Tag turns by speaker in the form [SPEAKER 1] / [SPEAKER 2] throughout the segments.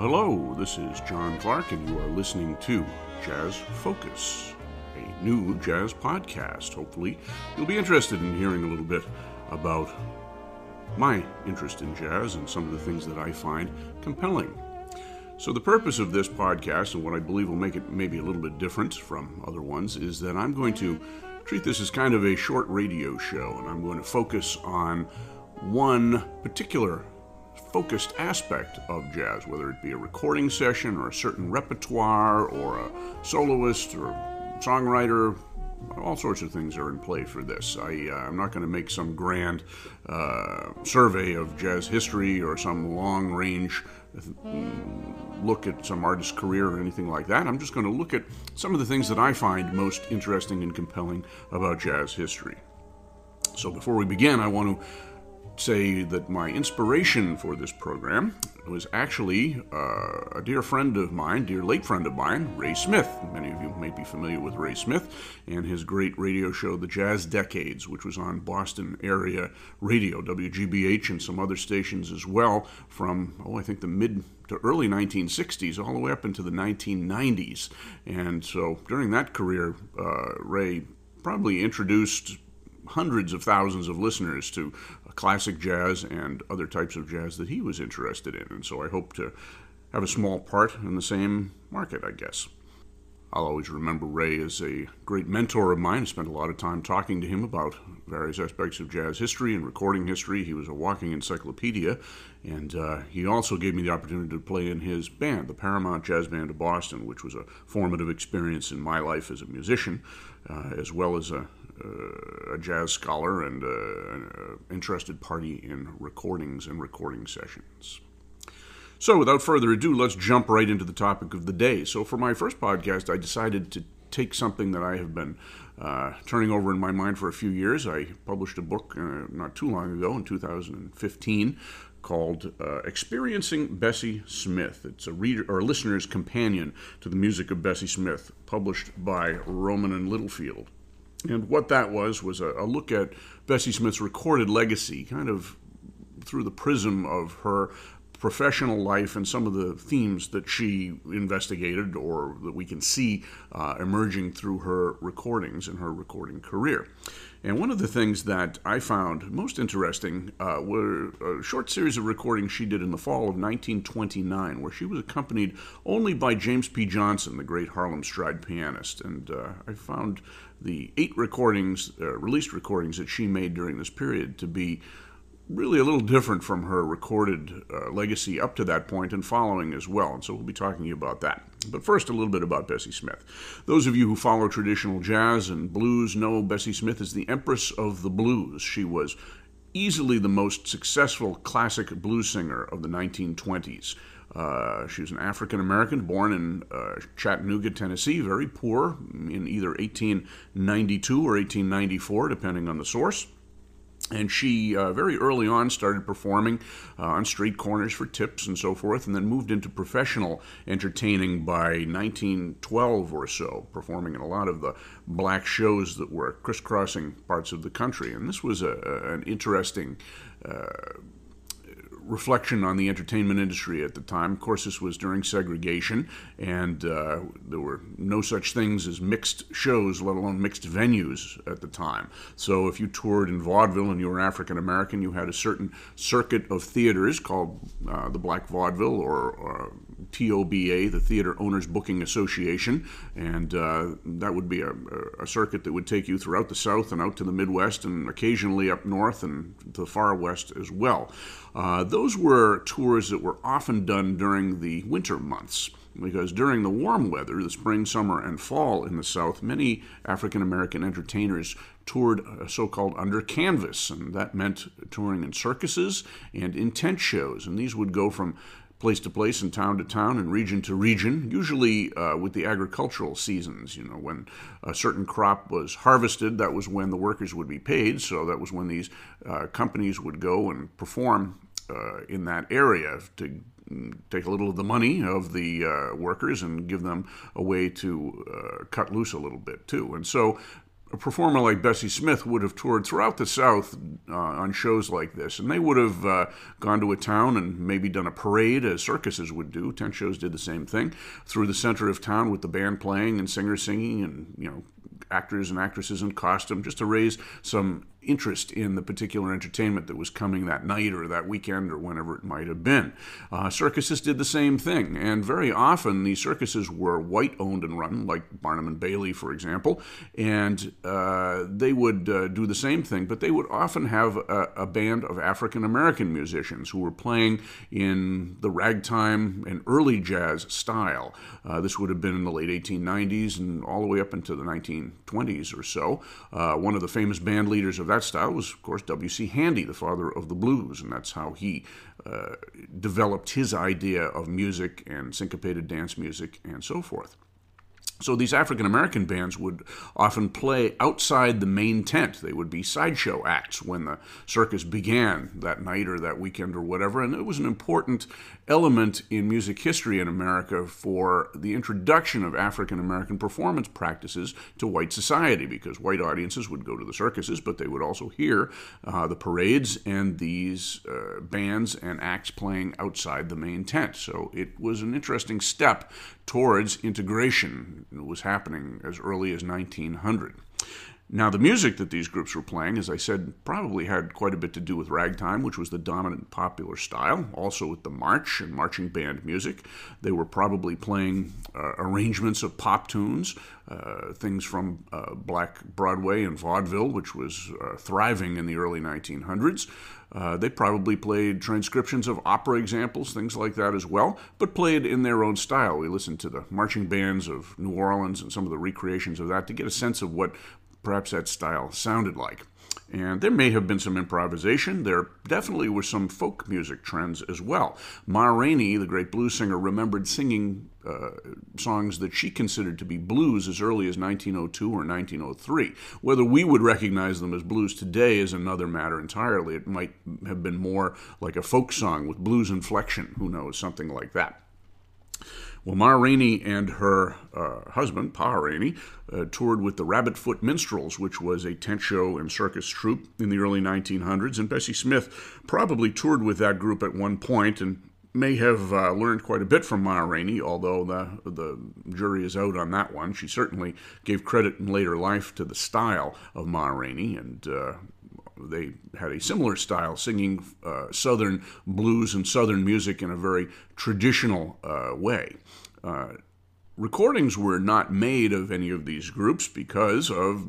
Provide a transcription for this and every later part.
[SPEAKER 1] Hello, this is John Clark, and you are listening to Jazz Focus, a new jazz podcast. Hopefully, you'll be interested in hearing a little bit about my interest in jazz and some of the things that I find compelling. So, the purpose of this podcast, and what I believe will make it maybe a little bit different from other ones, is that I'm going to treat this as kind of a short radio show, and I'm going to focus on one particular focused aspect of jazz, whether it be a recording session or a certain repertoire or a soloist or songwriter. All sorts of things are in play for this. I, uh, I'm not going to make some grand uh, survey of jazz history or some long range mm, look at some artist's career or anything like that. I'm just going to look at some of the things that I find most interesting and compelling about jazz history. So before we begin, I want to say that my inspiration for this program was actually uh, a dear friend of mine, dear late friend of mine, Ray Smith. Many of you may be familiar with Ray Smith and his great radio show, The Jazz Decades, which was on Boston area radio, WGBH, and some other stations as well, from, oh, I think the mid to early 1960s, all the way up into the 1990s. And so during that career, uh, Ray probably introduced hundreds of thousands of listeners to classic jazz and other types of jazz that he was interested in. And so I hope to have a small part in the same market, I guess. I'll always remember Ray as a great mentor of mine. I spent a lot of time talking to him about various aspects of jazz history and recording history. He was a walking encyclopedia, and uh, he also gave me the opportunity to play in his band, the Paramount Jazz Band of Boston, which was a formative experience in my life as a musician, uh, as well as a, uh, a jazz scholar and uh, an interested party in recordings and recording sessions. So, without further ado, let's jump right into the topic of the day. So, for my first podcast, I decided to take something that I have been uh, turning over in my mind for a few years. I published a book uh, not too long ago in 2015 called uh, Experiencing Bessie Smith. It's a reader or a listener's companion to the music of Bessie Smith, published by Rowman and Littlefield. And what that was was a, a look at Bessie Smith's recorded legacy, kind of through the prism of her professional life and some of the themes that she investigated or that we can see uh, emerging through her recordings and her recording career. And one of the things that I found most interesting uh, were a short series of recordings she did in the fall of 1929, where she was accompanied only by James P. Johnson, the great Harlem Stride pianist. And uh, I found the eight recordings, uh, released recordings that she made during this period to be really a little different from her recorded uh, legacy up to that point and following as well. And so we'll be talking to you about that. But first, a little bit about Bessie Smith. Those of you who follow traditional jazz and blues know Bessie Smith is the Empress of the Blues. She was easily the most successful classic blues singer of the 1920s. Uh, she was an African American born in uh, Chattanooga, Tennessee, very poor in either 1892 or 1894, depending on the source. And she uh, very early on started performing uh, on street corners for tips and so forth, and then moved into professional entertaining by 1912 or so, performing in a lot of the black shows that were crisscrossing parts of the country. And this was a, an interesting uh, reflection on the entertainment industry at the time. Of course, this was during segregation, and uh, there were no such things as mixed shows, let alone mixed venues at the time. So, if you toured in vaudeville and you were African American, you had a certain circuit of theaters called uh, the Black Vaudeville or, or TOBA, the Theater Owners Booking Association, and uh, that would be a, a, circuit that would take you throughout the South and out to the Midwest and occasionally up north and to the far west as well. Uh, those were tours that were often done during the winter months because during the warm weather, the spring, summer, and fall in the South, many African American entertainers toured so called under canvas, and that meant touring in circuses and in tent shows. And these would go from place to place and town to town and region to region, usually uh, with the agricultural seasons. You know, when a certain crop was harvested, that was when the workers would be paid. So that was when these uh, companies would go and perform uh, in that area to take a little of the money of the uh, workers and give them a way to uh, cut loose a little bit too. And so a performer like Bessie Smith would have toured throughout the South uh, on shows like this, and they would have uh, gone to a town and maybe done a parade, as circuses would do. Tent shows did the same thing through the center of town with the band playing and singers singing, and you know actors and actresses in costume, just to raise some interest in the particular entertainment that was coming that night or that weekend or whenever it might have been. Uh, circuses did the same thing, and very often these circuses were white owned and run, like Barnum and Bailey, for example, and uh, they would uh, do the same thing, but they would often have a, a band of African American musicians who were playing in the ragtime and early jazz style. Uh, this would have been in the late 1890s and all the way up into the 1920s or so. Uh, one of the famous band leaders of that style was, of course, W.C. Handy, the father of the blues, and that's how he uh, developed his idea of music and syncopated dance music and so forth. So these African American bands would often play outside the main tent. They would be sideshow acts when the circus began that night or that weekend or whatever. And it was an important element in music history in America for the introduction of African American performance practices to white society because white audiences would go to the circuses, but they would also hear uh, the parades and these uh, bands and acts playing outside the main tent. So it was an interesting step towards integration. Was happening as early as 1900. Now, the music that these groups were playing, as I said, probably had quite a bit to do with ragtime, which was the dominant popular style, also with the march and marching band music. They were probably playing uh, arrangements of pop tunes, uh, things from uh, Black Broadway and vaudeville, which was uh, thriving in the early 1900s. Uh, they probably played transcriptions of opera examples, things like that as well, but played in their own style. We listened to the marching bands of New Orleans and some of the recreations of that to get a sense of what perhaps that style sounded like. And there may have been some improvisation. There definitely were some folk music trends as well. Ma Rainey, the great blues singer, remembered singing uh, songs that she considered to be blues as early as 1902 or 1903. Whether we would recognize them as blues today is another matter entirely. It might have been more like a folk song with blues inflection, who knows, something like that. Well, Ma Rainey and her uh, husband, Pa Rainey, uh, toured with the Rabbit Foot Minstrels, which was a tent show and circus troupe in the early 1900s. And Bessie Smith probably toured with that group at one point and may have uh, learned quite a bit from Ma Rainey, although the, the jury is out on that one. She certainly gave credit in later life to the style of Ma Rainey and uh, they had a similar style, singing uh, Southern blues and Southern music in a very traditional uh, way. Recordings were not made of any of these groups because of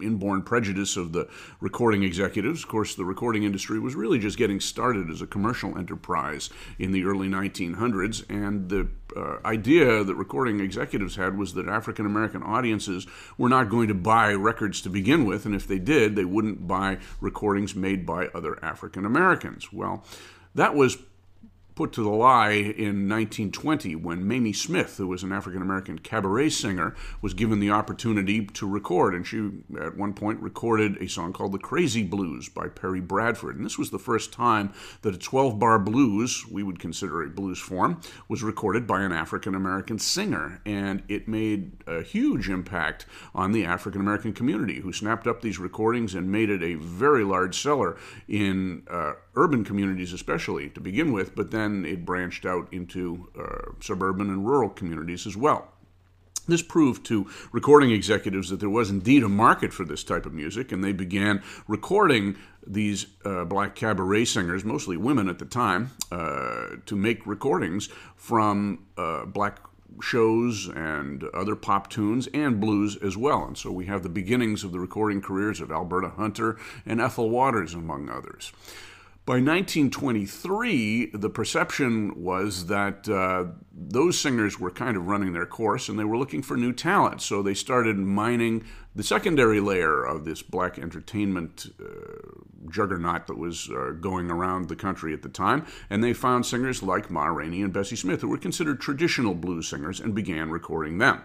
[SPEAKER 1] inborn prejudice of the recording executives. Of course, the recording industry was really just getting started as a commercial enterprise in the early 1900s, and the uh, idea that recording executives had was that African American audiences were not going to buy records to begin with, and if they did, they wouldn't buy recordings made by other African Americans. Well, that was put to the lie in 1920 when Mamie Smith, who was an African American cabaret singer, was given the opportunity to record. And she, at one point, recorded a song called The Crazy Blues by Perry Bradford. And this was the first time that a 12 bar blues, we would consider a blues form, was recorded by an African American singer. And it made a huge impact on the African American community, who snapped up these recordings and made it a very large seller in uh, urban communities, especially to begin with, but then it branched out into uh, suburban and rural communities as well. This proved to recording executives that there was indeed a market for this type of music, and they began recording these uh, black cabaret singers, mostly women at the time, uh, to make recordings from uh, black shows and other pop tunes and blues as well. And so we have the beginnings of the recording careers of Alberta Hunter and Ethel Waters, among others. By 1923, the perception was that uh, those singers were kind of running their course and they were looking for new talent. So they started mining the secondary layer of this black entertainment uh, juggernaut that was uh, going around the country at the time, and they found singers like Ma Rainey and Bessie Smith, who were considered traditional blues singers, and began recording them.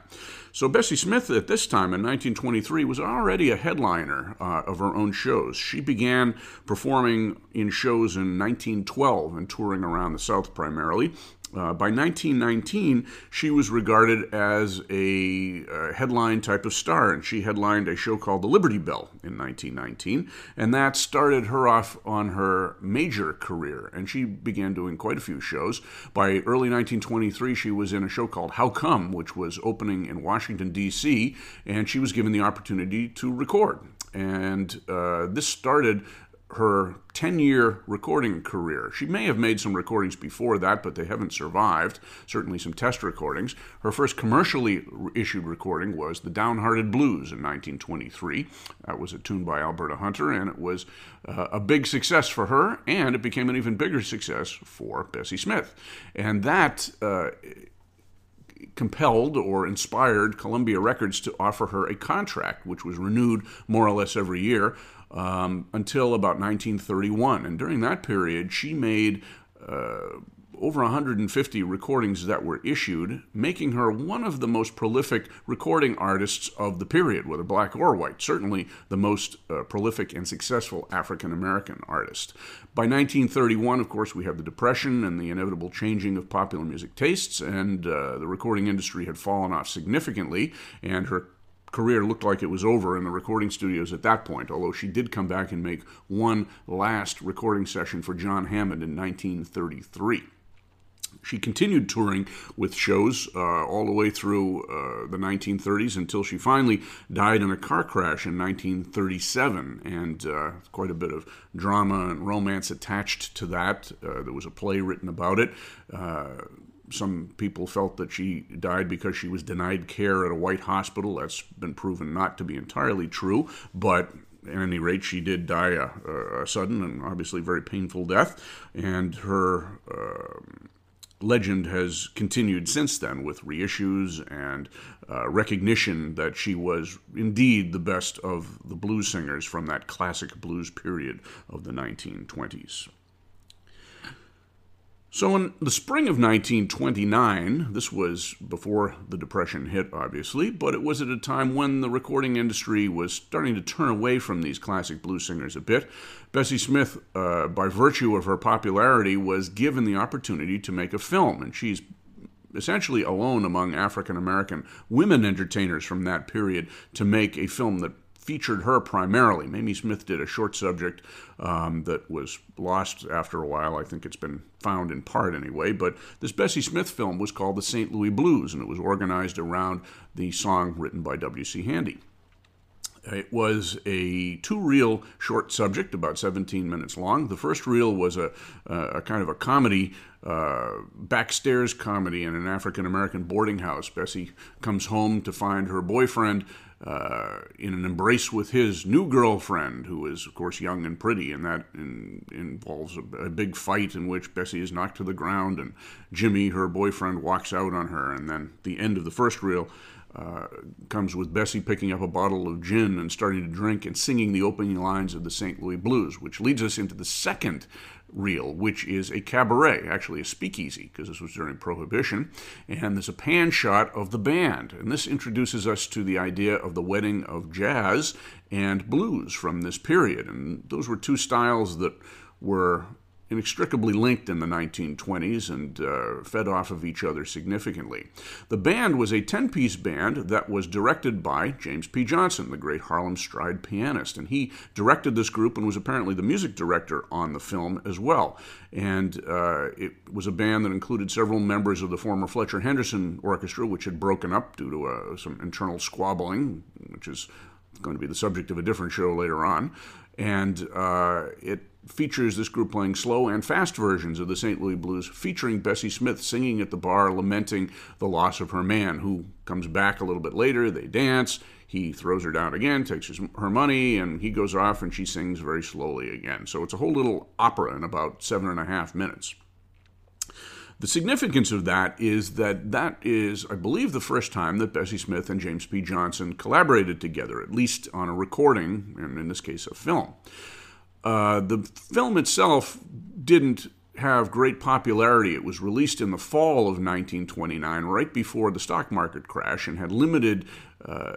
[SPEAKER 1] So Bessie Smith, at this time in 1923, was already a headliner uh, of her own shows. She began performing in shows in 1912 and touring around the South primarily Uh, by 1919, she was regarded as a headline type of star, and she headlined a show called The Liberty Bell in 1919, and that started her off on her major career. And she began doing quite a few shows. By early 1923, she was in a show called How Come, which was opening in Washington, D.C., and she was given the opportunity to record. And uh, this started her 10 year recording career. She may have made some recordings before that, but they haven't survived, certainly some test recordings. Her first commercially issued recording was The Downhearted Blues in 1923. That was a tune by Alberta Hunter, and it was uh, a big success for her, and it became an even bigger success for Bessie Smith. And that. Uh, compelled or inspired Columbia Records to offer her a contract, which was renewed more or less every year um, until about 1931. And during that period, she made uh, over 150 recordings that were issued, making her one of the most prolific recording artists of the period, whether black or white, certainly the most uh, prolific and successful African American artist. By 1931, of course, we have the Depression and the inevitable changing of popular music tastes, and uh, the recording industry had fallen off significantly, and her career looked like it was over in the recording studios at that point, although she did come back and make one last recording session for John Hammond in 1933. She continued touring with shows uh, all the way through uh, the 1930s until she finally died in a car crash in 1937. And uh, quite a bit of drama and romance attached to that. Uh, there was a play written about it uh, some people felt that she died because she was denied care at a white hospital. That's been proven not to be entirely true, but at any rate, she did die a, a sudden and obviously very painful death, and her. Uh, legend has continued since then with reissues and uh, recognition that she was indeed the best of the blues singers from that classic blues period of the 1920s. So, in the spring of 1929, this was before the Depression hit, obviously, but it was at a time when the recording industry was starting to turn away from these classic blues singers a bit. Bessie Smith, uh, by virtue of her popularity, was given the opportunity to make a film, and she's essentially alone among African American women entertainers from that period to make a film that featured her primarily. Mamie Smith did a short subject um, that was lost after a while. I think it's been found in part anyway. But this Bessie Smith film was called the St. Louis Blues, and it was organized around the song written by W.C. Handy. It was a two reel short subject, about 17 minutes long. The first reel was a, a kind of a comedy, uh, backstairs comedy in an African American boarding house. Bessie comes home to find her boyfriend uh, in an embrace with his new girlfriend, who is, of course, young and pretty, and that in, involves a, a, big fight in which Bessie is knocked to the ground, and Jimmy, her boyfriend, walks out on her. And then the end of the first reel uh, comes with Bessie picking up a bottle of gin and starting to drink and singing the opening lines of the St. Louis Blues, which leads us into the second reel, which is a cabaret, actually a speakeasy, because this was during Prohibition. And there's a pan shot of the band. And this introduces us to the idea of the wedding of jazz and blues from this period. And those were two styles that were inextricably linked in the 1920s and uh, fed off of each other significantly. The band was a 10 piece band that was directed by James P. Johnson, the great Harlem Stride pianist, and he directed this group and was apparently the music director on the film as well. And uh, it was a band that included several members of the former Fletcher Henderson Orchestra, which had broken up due to uh, some internal squabbling, which is going to be the subject of a different show later on. And uh, it features this group playing slow and fast versions of the St. Louis Blues, featuring Bessie Smith singing at the bar, lamenting the loss of her man, who comes back a little bit later. They dance. He throws her down again, takes his, her money, and he goes off, and she sings very slowly again. So it's a whole little opera in about seven and a half minutes. The significance of that is that that is, I believe, the first time that Bessie Smith and James P. Johnson collaborated together, at least on a recording, and in this case, a film. Uh, the film itself didn't have great popularity. It was released in the fall of 1929, right before the stock market crash, and had limited uh,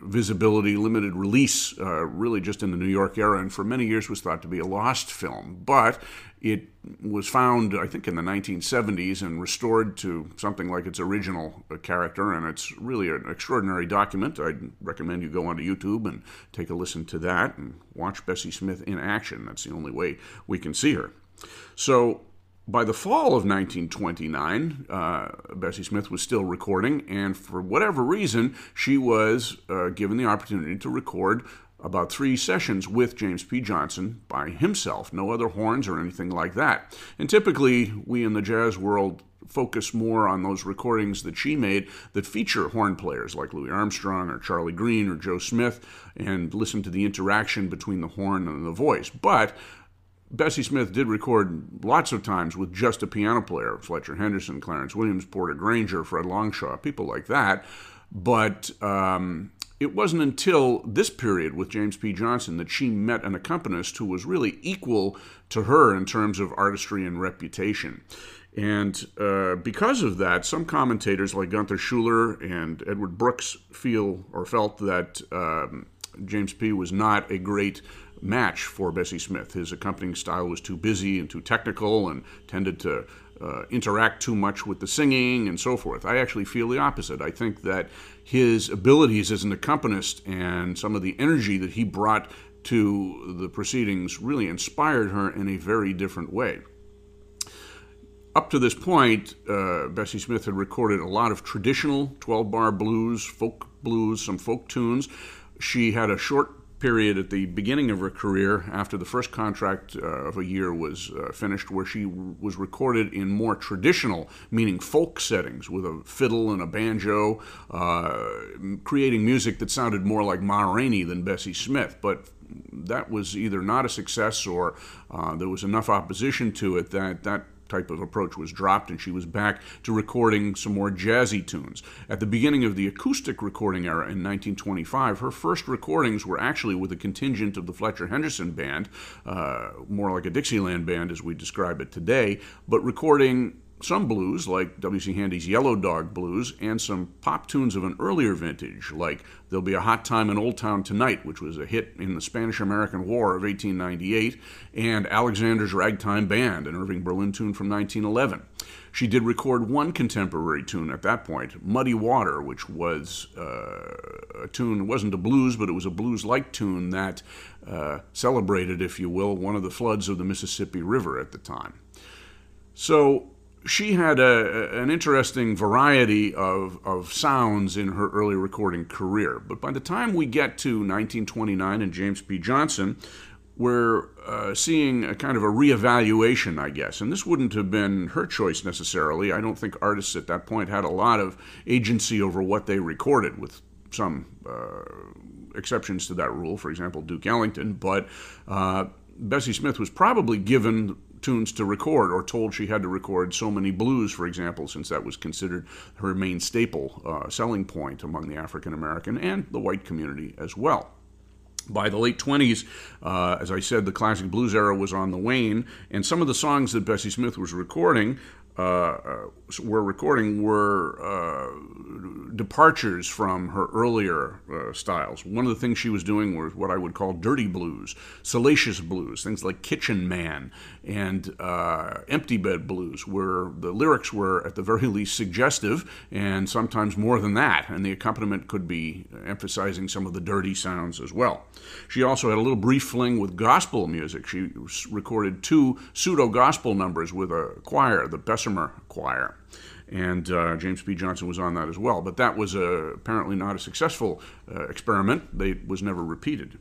[SPEAKER 1] visibility, limited release, uh, really just in the New York era, and for many years was thought to be a lost film. But it was found, I think, in the 1970s and restored to something like its original uh, character, and it's really an extraordinary document. I'd recommend you go onto YouTube and take a listen to that and watch Bessie Smith in action. That's the only way we can see her. So, by the fall of 1929, uh, Bessie Smith was still recording, and for whatever reason, she was uh, given the opportunity to record about three sessions with James P. Johnson by himself, no other horns or anything like that. And typically, we in the jazz world focus more on those recordings that she made that feature horn players like Louis Armstrong or Charlie Green or Joe Smith and listen to the interaction between the horn and the voice. But Bessie Smith did record lots of times with just a piano player Fletcher Henderson, Clarence Williams, Porter Grainger, Fred Longshaw, people like that. But um, it wasn't until this period with James P. Johnson that she met an accompanist who was really equal to her in terms of artistry and reputation. And uh, because of that, some commentators like Gunther Schuller and Edward Brooks feel or felt that um, James P. was not a great match for Bessie Smith. His accompanying style was too busy and too technical and tended to uh, interact too much with the singing and so forth. I actually feel the opposite. I think that his abilities as an accompanist and some of the energy that he brought to the proceedings really inspired her in a very different way. Up to this point, uh, Bessie Smith had recorded a lot of traditional 12 bar blues, folk blues, some folk tunes. She had a short period at the beginning of her career, after the first contract uh, of a year was uh, finished, where she was recorded in more traditional, meaning folk settings, with a fiddle and a banjo, uh, creating music that sounded more like Ma Rainey than Bessie Smith. But that was either not a success or uh, there was enough opposition to it that that type of approach was dropped, and she was back to recording some more jazzy tunes. At the beginning of the acoustic recording era in 1925, her first recordings were actually with a contingent of the Fletcher Henderson Band, uh, more like a Dixieland band as we describe it today, but recording some blues, like W.C. Handy's Yellow Dog Blues, and some pop tunes of an earlier vintage, like There'll Be a Hot Time in Old Town Tonight, which was a hit in the Spanish American War of 1898, and Alexander's Ragtime Band, an Irving Berlin tune from 1911. She did record one contemporary tune at that point, Muddy Water, which was uh, a tune, it wasn't a blues, but it was a blues like tune that uh, celebrated, if you will, one of the floods of the Mississippi River at the time. So she had a, an interesting variety of, of sounds in her early recording career. But by the time we get to 1929 and James P. Johnson, we're uh, seeing a kind of a reevaluation, I guess. And this wouldn't have been her choice necessarily. I don't think artists at that point had a lot of agency over what they recorded, with some uh, exceptions to that rule, for example, Duke Ellington. But uh, Bessie Smith was probably given tunes to record or told she had to record so many blues, for example, since that was considered her main staple uh, selling point among the African American and the white community as well. By the late 20s, uh, as I said, the classic blues era was on the wane, and some of the songs that Bessie Smith was recording uh, were recording were uh, departures from her earlier uh, styles. One of the things she was doing was what I would call dirty blues, salacious blues, things like Kitchen Man and uh, Empty Bed Blues, where the lyrics were at the very least suggestive and sometimes more than that, and the accompaniment could be emphasizing some of the dirty sounds as well. She also had a little brief fling with gospel music. She recorded two pseudo gospel numbers with a choir, the Choir and uh, James P. Johnson was on that as well. But that was uh, apparently not a successful uh, experiment. They was never repeated.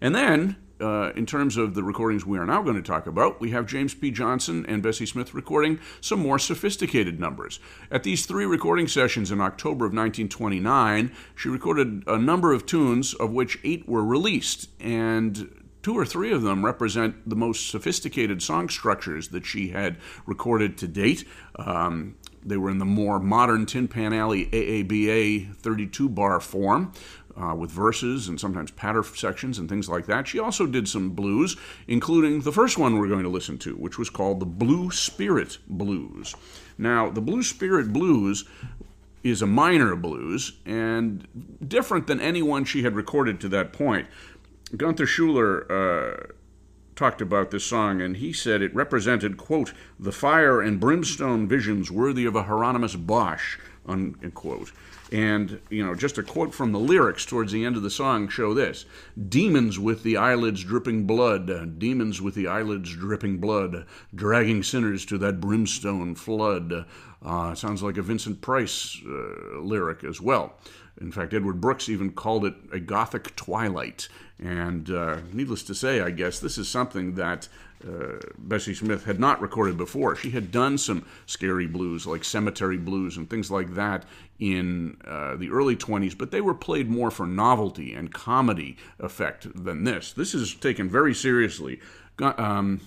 [SPEAKER 1] And then uh, in terms of the recordings we are now going to talk about, we have James P. Johnson and Bessie Smith recording some more sophisticated numbers. At these three recording sessions in October of 1929, she recorded a number of tunes, of which eight were released, and two or three of them represent the most sophisticated song structures that she had recorded to date. Um, they were in the more modern Tin Pan Alley AABA 32 bar form uh, with verses and sometimes patter sections and things like that. She also did some blues, including the first one we're going to listen to, which was called the Blue Spirit Blues. Now, the Blue Spirit Blues
[SPEAKER 2] is a minor blues and different than any one she had recorded to that point. Gunther Schuller uh, talked about this song, and he said it represented, quote, the fire and brimstone visions worthy of a Hieronymus Bosch, unquote. And, you know, just a quote from the lyrics towards the end of the song show this Demons with the eyelids dripping blood, demons with the eyelids dripping blood, dragging sinners to that brimstone flood. Uh, sounds like a Vincent Price uh, lyric as well. In fact, Edward Brooks even called it a Gothic twilight. And uh, needless to say, I guess this is something that uh, Bessie Smith had not recorded before. She had done some scary blues, like cemetery blues and things like that, in uh, the early 20s, but they were played more for novelty and comedy effect than this. This is taken very seriously. Um,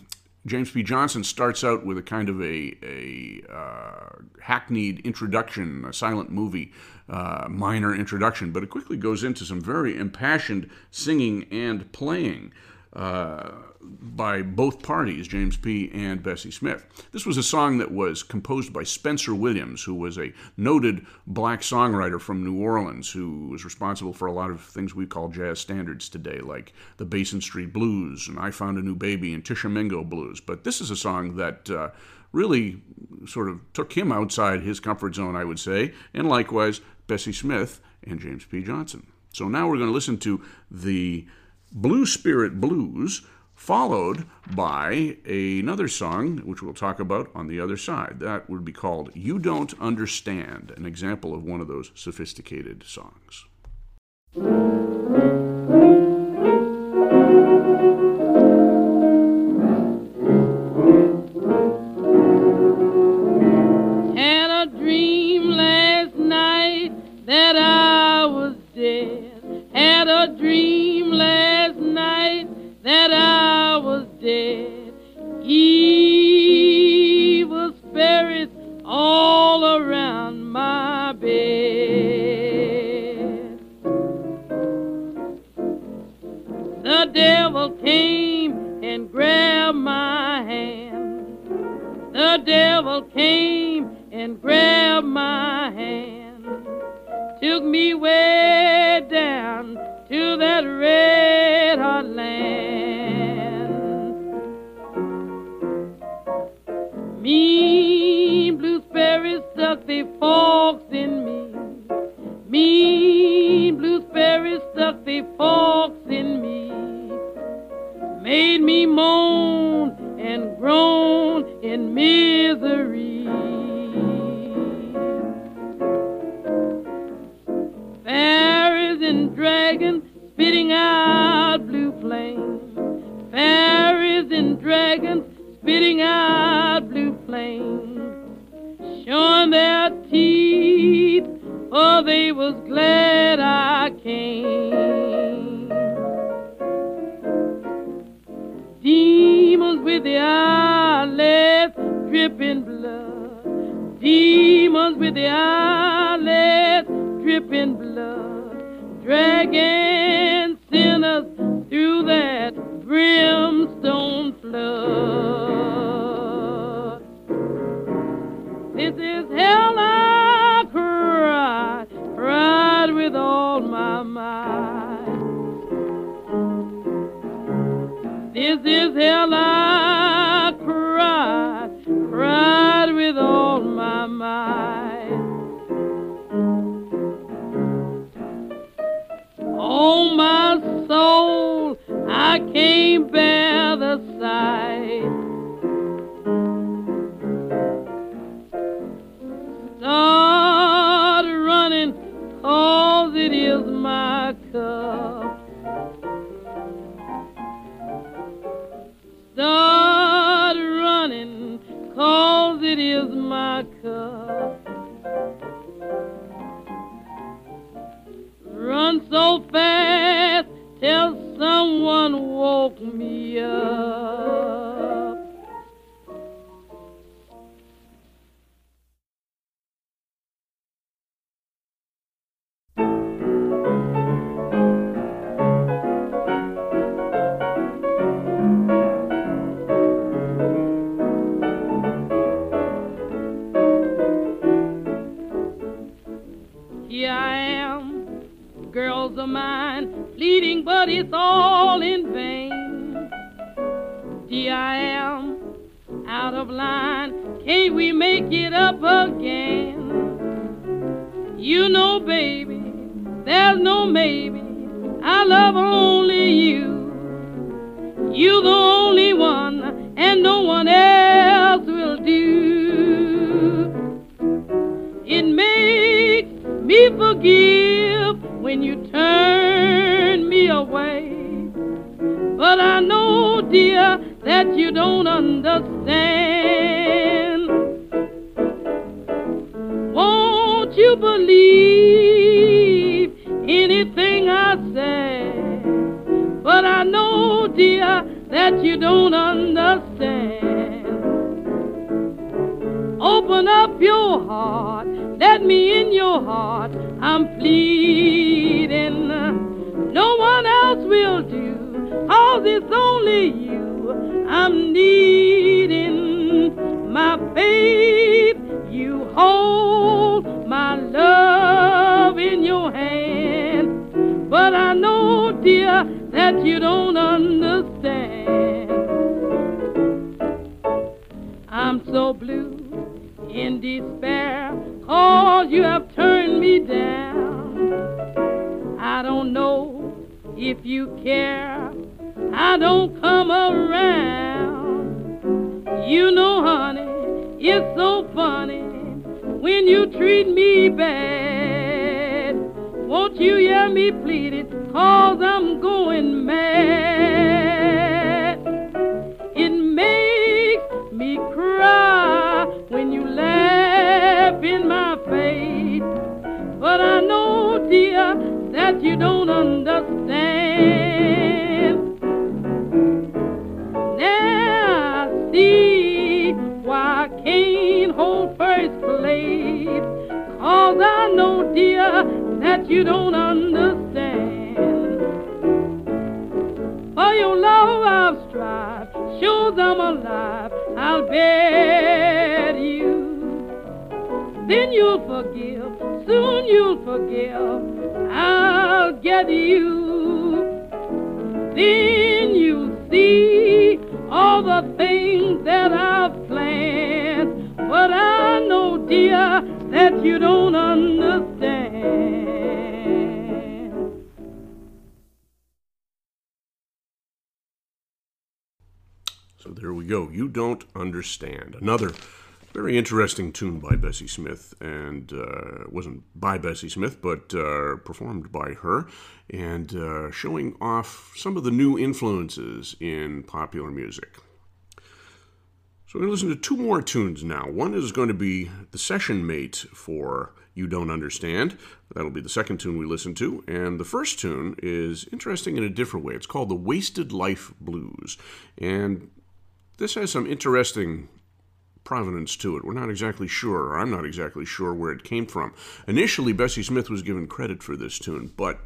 [SPEAKER 2] James P. Johnson starts out with a kind of a, a uh, hackneyed introduction, a silent movie uh, minor introduction, but it quickly goes into some very impassioned singing and playing. Uh, by both parties, James P. and Bessie Smith. This was a song that was composed by Spencer Williams, who was a noted black songwriter from New Orleans, who was responsible for a lot of things we call jazz standards today, like the Basin Street Blues and I Found a New Baby and Tishomingo Blues. But this is a song that uh, really sort of took him outside his comfort zone, I would say, and likewise Bessie Smith and James P. Johnson. So now we're going to listen to the Blue Spirit Blues, followed by another song, which we'll talk about on the other side. That would be called You Don't Understand, an example of one of those sophisticated songs. Say? But I know, dear, that you don't understand. Open up your heart, let me in your heart. I'm pleading. No one else will do, cause it's only you I'm needing. My faith, you hold my love in your hand. But I know, dear, that you don't understand. I'm so blue in despair, cause you have turned me down. I don't know if you care, I don't come around. You know, honey, it's so funny when you treat me bad. Won't you hear me plead it? Cause I'm going mad. It makes me cry when you laugh in my face. But I know, dear, that you don't understand. Now I see why I can't hold first place. Cause I know, dear, that you don't understand. For your love I've strived, shows I'm alive, I'll bet you. Then you'll forgive, soon you'll forgive, I'll get you. Then you'll see all the things that I've planned. But I know, dear, that you don't
[SPEAKER 1] You don't understand. Another very interesting tune by Bessie Smith, and uh, wasn't by Bessie Smith, but uh, performed by her, and uh, showing off some of the new influences in popular music. So we're going to listen to two more tunes now. One is going to be the session mate for You Don't Understand. That'll be the second tune we listen to. And the first tune is interesting in a different way. It's called The Wasted Life Blues. And this has some interesting provenance to it. We're not exactly sure, or I'm not exactly sure where it came from. Initially, Bessie Smith was given credit for this tune, but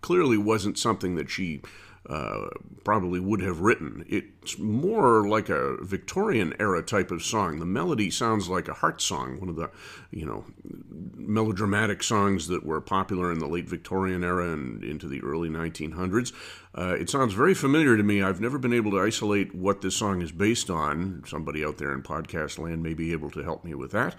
[SPEAKER 1] clearly wasn't something that she uh, probably would have written. It's more like a Victorian era type of song. The melody sounds like a heart song, one of the, you know, melodramatic songs that were popular in the late Victorian era and into the early 1900s. Uh, it sounds very familiar to me. I've never been able to isolate what this song is based on. Somebody out there in podcast land may be able to help me with that.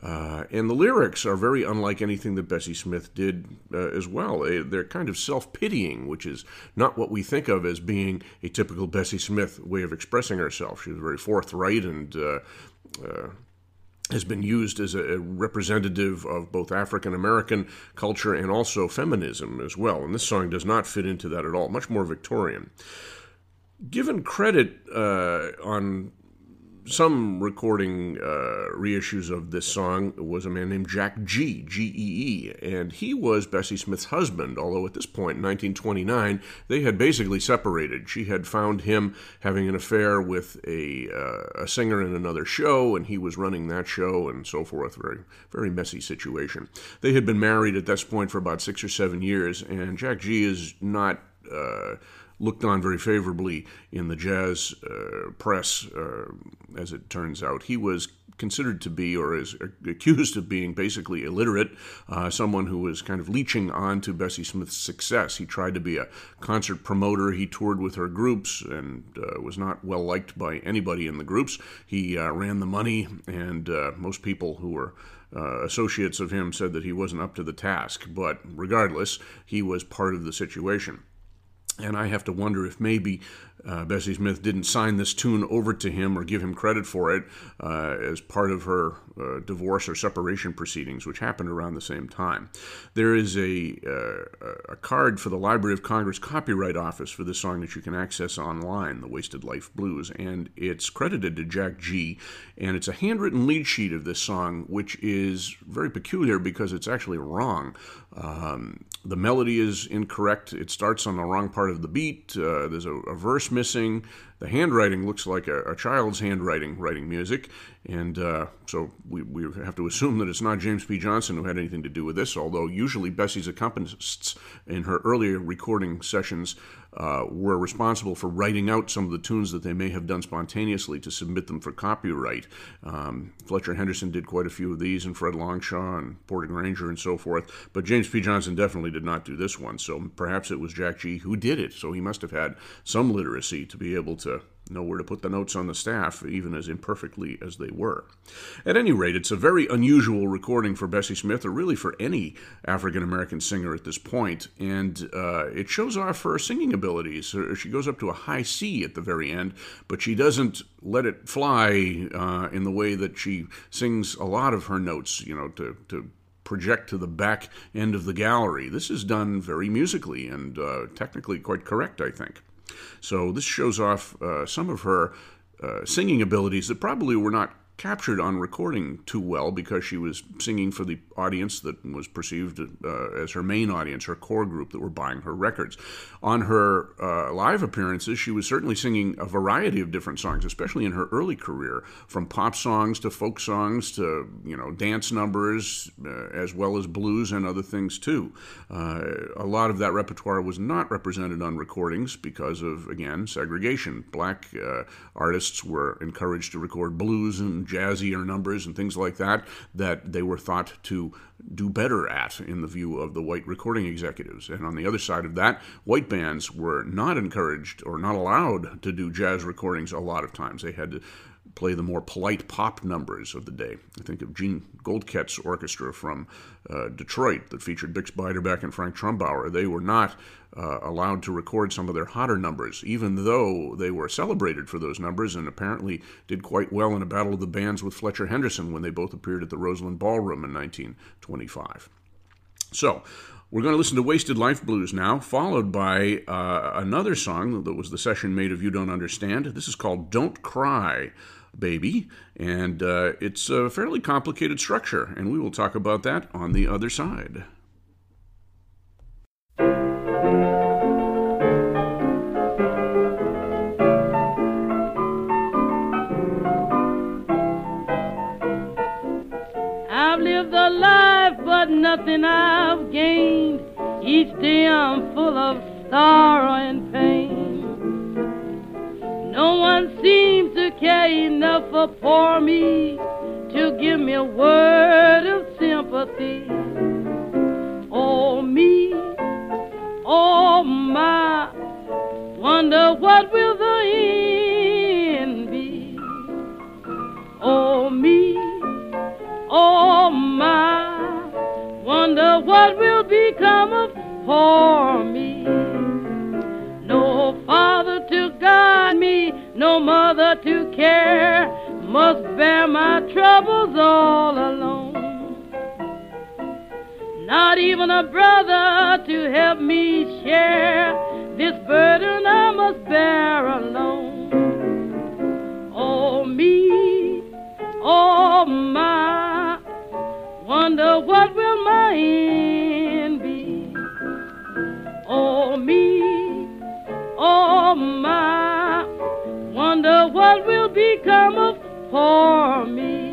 [SPEAKER 1] Uh, and the lyrics are very unlike anything that Bessie Smith did uh, as well. They, they're kind of self pitying, which is not what we think of as being a typical Bessie Smith way of expressing herself. She was very forthright and uh, uh, has been used as a representative of both African American culture and also feminism as well. And this song does not fit into that at all, much more Victorian. Given credit uh, on some recording uh, reissues of this song was a man named Jack Gee, G E E, and he was Bessie Smith's husband, although at this point in 1929 they had basically separated. She had found him having an affair with a, uh, a singer in another show, and he was running that show and so forth. Very, very messy situation. They had been married at this point for about six or seven years, and Jack Gee is not. Uh, looked on very favorably in the jazz uh, press, uh, as it turns out. He was considered to be, or is accused of being, basically illiterate, uh, someone who was kind of leeching on to Bessie Smith's success. He tried to be a concert promoter. He toured with her groups and uh, was not well liked by anybody in the groups. He uh, ran the money, and uh, most people who were uh, associates of him said that he wasn't up to the task. But regardless, he was part of the situation. And I have to wonder if maybe uh, Bessie Smith didn't sign this tune over to him or give him credit for it uh, as part of her uh, divorce or separation proceedings, which happened around the same time. There is a, uh, a card for the Library of Congress Copyright Office for this song that you can access online, The Wasted Life Blues, and it's credited to Jack Gee. and it's a handwritten lead sheet of this song, which is very peculiar because it's actually wrong. Um, the melody is incorrect. It starts on the wrong part of the beat. Uh, there's a, a verse missing. The handwriting looks like a, a child's handwriting writing music, and uh, so we, we have to assume that it's not James P. Johnson who had anything to do with this, although usually Bessie's accompanists in her earlier recording sessions uh, were responsible for writing out some of the tunes that they may have done spontaneously to submit them for copyright. Um, Fletcher Henderson did quite a few of these, and Fred Longshaw and Porter Grainger and so forth, but James P. Johnson definitely did not do this one, so perhaps it was Jack Gee who did it, so he must have had some literacy to be able to to know where to put the notes on the staff, even as imperfectly as they were. At any rate, it's a very unusual recording for Bessie Smith, or really for any African American singer at this point, and uh, it shows off her singing abilities. She goes up to a high C at the very end, but she doesn't let it fly uh, in the way that she sings a lot of her notes, you know, to, to project to the back end of the gallery. This is done very musically and uh, technically quite correct, I think. So this shows off uh, some of her uh, singing abilities that probably were not captured on recording too well because she was singing for the audience that was perceived uh, as her main audience, her core group that were buying her records. On her uh, live appearances, she was certainly singing a variety of different songs, especially in her early career, from pop songs to folk songs to you know dance numbers, uh, as well as blues and other things too. Uh, a lot of that repertoire was not represented on recordings because of again segregation. Black uh, artists were encouraged to record blues and jazzier numbers and things like that that they were thought to do better at in the view of the white recording executives. And on the other side of that, white bands were not encouraged or not allowed to do jazz recordings a lot of times. They had to play the more polite pop numbers of the day. I think of Jean Goldkette's orchestra from uh, Detroit that featured Bix Beiderbecke and Frank Trumbauer. They were not uh, allowed to record some of their hotter numbers, even though they were celebrated for those numbers and apparently did quite well in a battle of the bands with Fletcher Henderson when they both appeared at the Roseland Ballroom in 1925. So, we're going to listen to Wasted Life Blues now, followed by uh, another song that was the session made of You Don't Understand. This is called Don't Cry baby, and uh, it's a fairly complicated structure, and we will talk about that on the other side.
[SPEAKER 2] I've lived a life, but nothing I've gained. Each day I'm full of sorrow and pain. No one seems to care enough for me to give me a word of sympathy. Oh, me, oh, my, wonder what will the end be. Oh, me, oh, my, wonder what will become of poor me. No mother to care, must bear my troubles all alone. Not even a brother to help me share this burden I must bear alone. Oh, me, oh, my, wonder what will my end be. Oh, me, oh, my wonder what will become of poor me.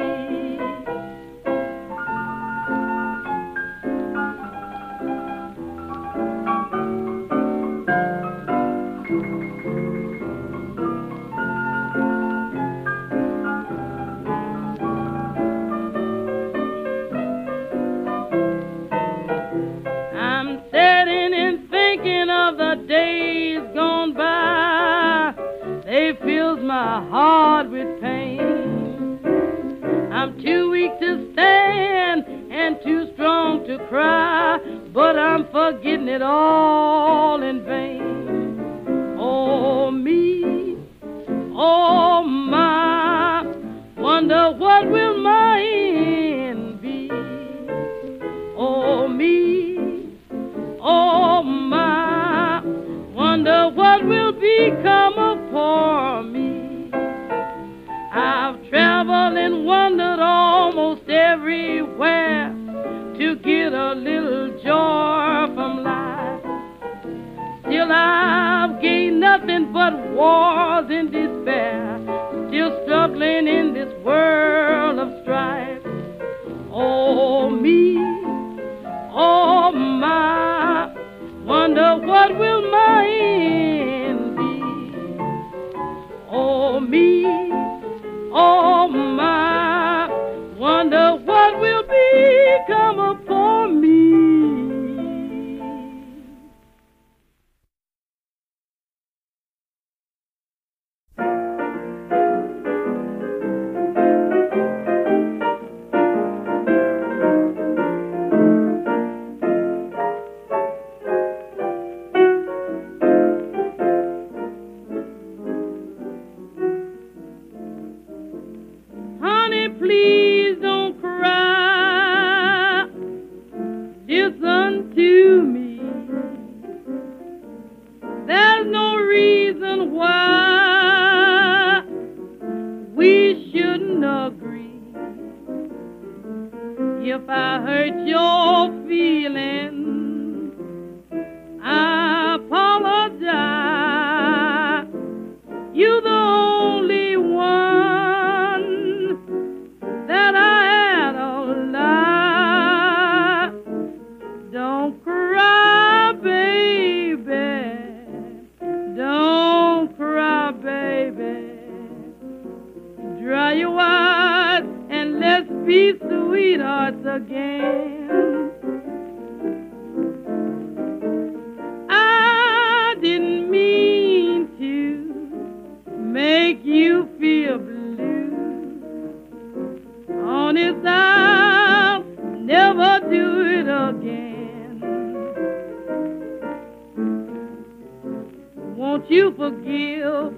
[SPEAKER 2] Won't you forgive?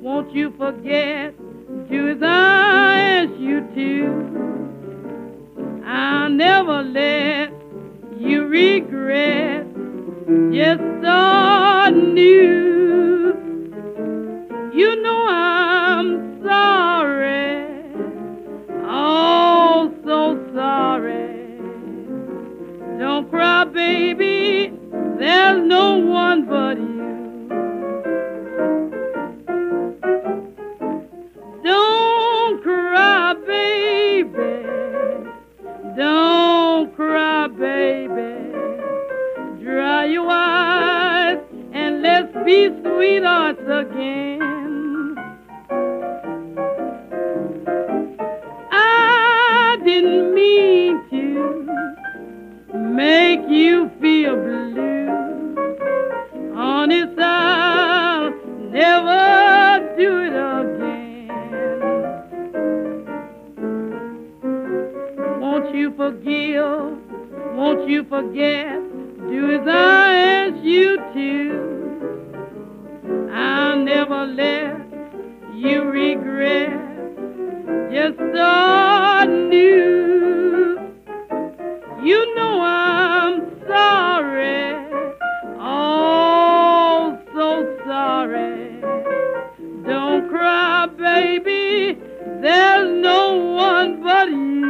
[SPEAKER 2] Won't you forget? Do as I ask you to. I'll never let you regret. Just start new. You know I'm sorry, oh, so sorry. Don't cry, baby, there's no one but you.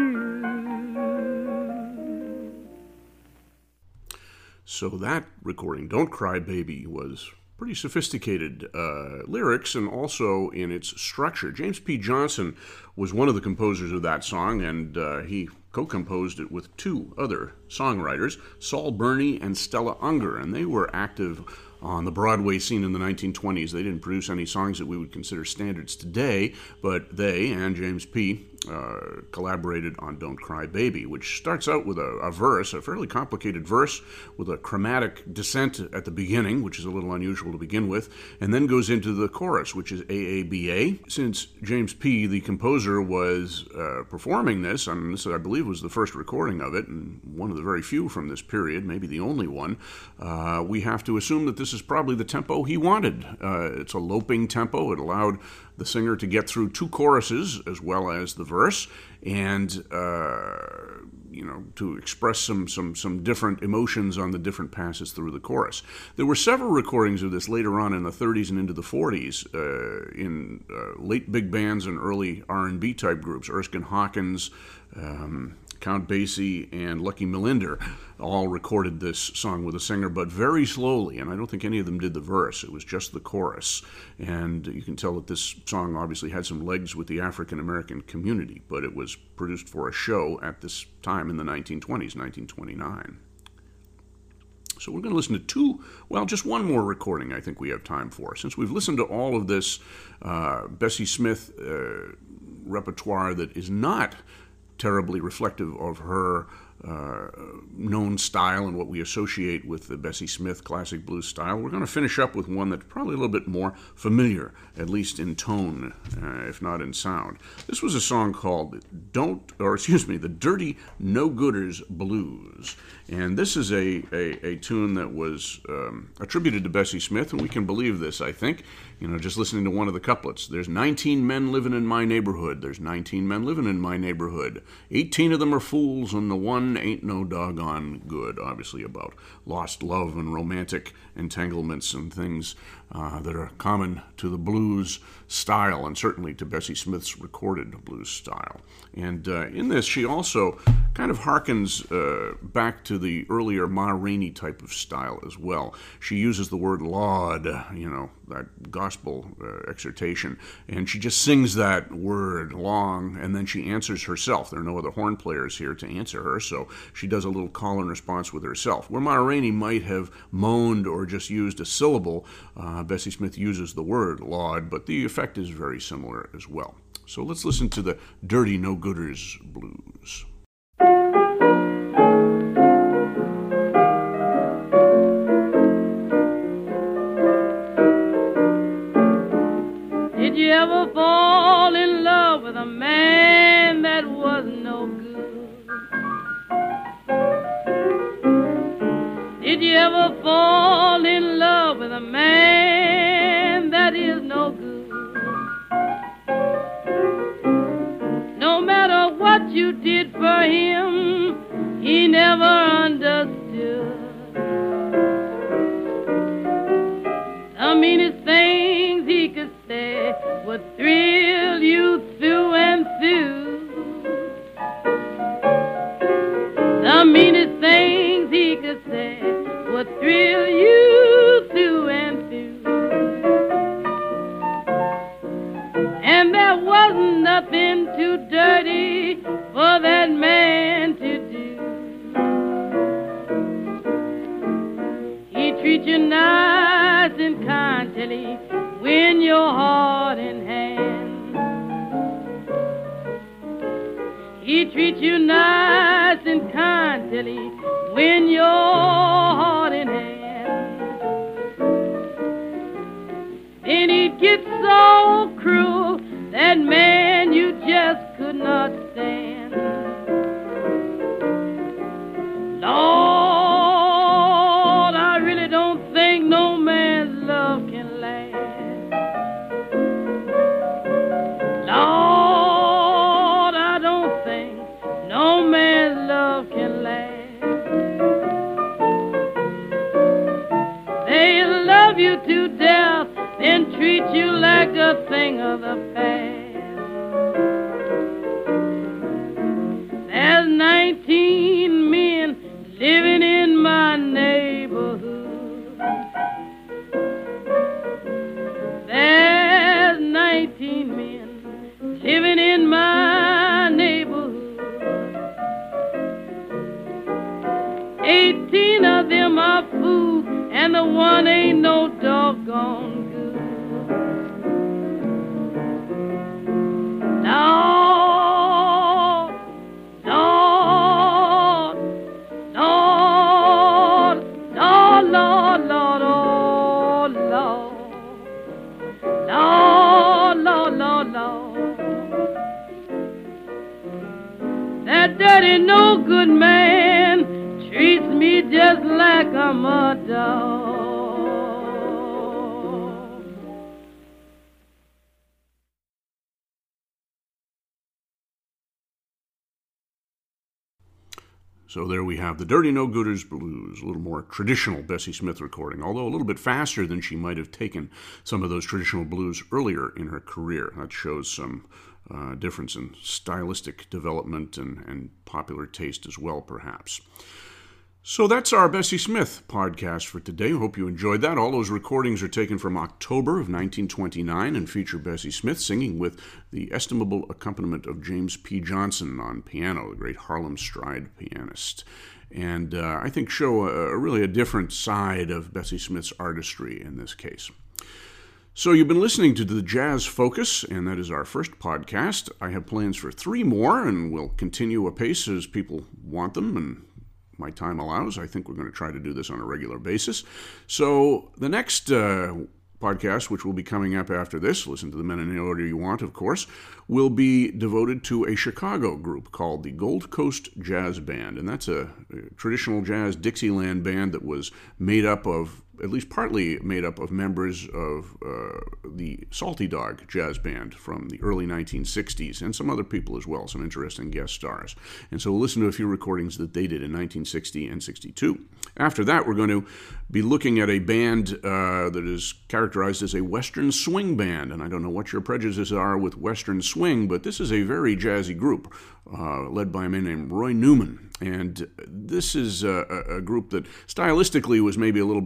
[SPEAKER 2] So
[SPEAKER 1] that recording, Don't Cry, Baby, was pretty sophisticated uh, lyrics and also in its structure. James P. Johnson was one of the composers of that song, and uh, he co composed it with two other songwriters, Saul Bernie and Stella Unger, and they were active on the Broadway scene in the 1920s. They didn't produce any songs that we would consider standards today, but they and James P uh, collaborated on Don't Cry Baby, which starts out with a, a, verse, a fairly complicated verse with a chromatic descent at the beginning, which is a little unusual to begin with, and then goes into the chorus, which is AABA. Since James P., the composer, was uh, performing this, and this, I believe, was the first recording of it, and one of the very few from this period, maybe the only one, uh, we have to assume that this is probably the tempo he wanted. Uh, it's a loping tempo. It allowed the singer to get through two choruses as well as the verse, and uh, you know to express some some some different emotions on the different passes through the chorus. There were several recordings of this later on in the 30s and into the 40s uh, in uh, late big bands and early R&B type groups. Erskine Hawkins. Um, Count Basie and Lucky Millinder all recorded this song with a singer, but very slowly, and I don't think any of them did the verse. It was just the chorus. And you can tell that this song obviously had some legs with the African American community, but it was produced for a show at this time in the 1920s, 1929. So we're going to listen to two, well, just one more recording I think we have time for. Since we've listened to all of this uh, Bessie Smith uh, repertoire that is not terribly reflective of her uh, known style and what we associate with the Bessie Smith classic blues style. We're going to finish up with one that's probably a little bit more familiar, at least in tone, uh, if not in sound. This was a song called "Don't," or excuse me, "The Dirty No Gooders Blues," and this is a a, a tune that was um, attributed to Bessie Smith, and we can believe this, I think. You know, just listening to one of the couplets. There's 19 men living in my neighborhood. There's 19 men living in my neighborhood. 18 of them are fools, and the one ain't no doggone good. Obviously, about lost love and romantic entanglements and things uh, that are common to the blues style and certainly to Bessie Smith's recorded blues style. And uh, in this, she also kind of harkens uh, back to the earlier Ma Rainey type of style as well. She uses the word laud, you know, that gospel uh, exhortation, and she just sings that word long, and then she answers herself. There are no other horn players here to answer her, so she does a little call and response with herself. Where Ma Rainey might have moaned or just used a syllable, uh, Bessie Smith uses the word laud, but the effect is very similar as well. So let's listen to the Dirty No Gooders Blues.
[SPEAKER 2] You nice and kind till he win your heart and hand. Then he'd get so cruel that man you just could not stand. The past. No good man treats me just like I'm a dog.
[SPEAKER 1] So there we have the Dirty No Gooders Blues, a little more traditional Bessie Smith recording, although a little bit faster than she might have taken some of those traditional blues earlier in her career. That shows some uh, difference in stylistic development and, and popular taste as well, perhaps. So that's our Bessie Smith podcast for today. Hope you enjoyed that. All those recordings are taken from October of 1929 and feature Bessie Smith singing with the estimable accompaniment of James P. Johnson on piano, the great Harlem Stride pianist. And uh, I think show a, really a different side of Bessie Smith's artistry in this case. So, you've been listening to the Jazz Focus, and that is our first podcast. I have plans for three more, and we'll continue apace as people want them and my time allows. I think we're going to try to do this on a regular basis. So the next uh, podcast, which will be coming up after this, listen to the men in the order you want, of course, will be devoted to a Chicago group called the Gold Coast Jazz Band. And that's a, a traditional jazz Dixieland band that was made up of at least partly made up of members of uh, the Salty Dog Jazz Band from the early 1960s and some other people as well, some interesting guest stars. And so we'll listen to a few recordings that they did in 1960 and 62. After that, we're going to be looking at a band uh, that is characterized as a Western swing band. And I don't know what your prejudices are with Western swing, but this is a very jazzy group uh, led by a man named Roy Newman. And this is a, a, group that stylistically was maybe a little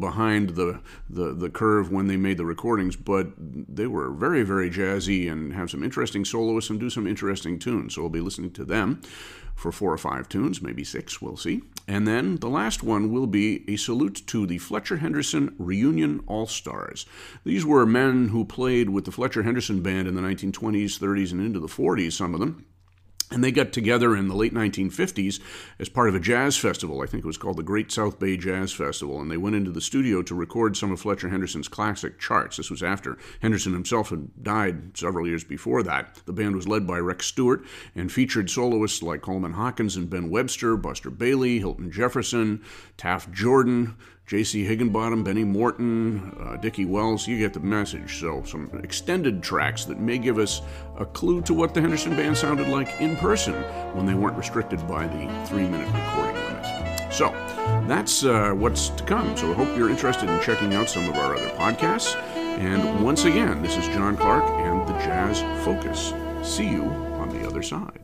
[SPEAKER 1] behind the, the, the curve when they made the recordings, but they were very, very jazzy and have some interesting soloists and do some interesting tunes. So we'll be listening to them for four or five tunes, maybe six, we'll see. And then the last one will be a salute to the Fletcher Henderson Reunion All Stars. These were men who played with the Fletcher Henderson Band in the 1920s, 30s, and into the 40s, some of them. And they got together in the late 1950s as part of a jazz festival. I think it was called the Great South Bay Jazz Festival. And they went into the studio to record some of Fletcher Henderson's classic charts. This was after Henderson himself had died several years before that. The band was led by Rex Stewart and featured soloists like Coleman Hawkins and Ben Webster, Buster Bailey, Hilton Jefferson, Taft Jordan, J.C. Higginbotham, Benny Morton, uh, Dicky Wells, you get the message. So, some extended tracks that may give us a clue to what the Henderson Band sounded like in person when they weren't restricted by the three minute recording limit. So, that's uh, what's to come. So, I hope you're interested in checking out some of our other podcasts. And once again, this is John Clark and the Jazz Focus. See you on the other side.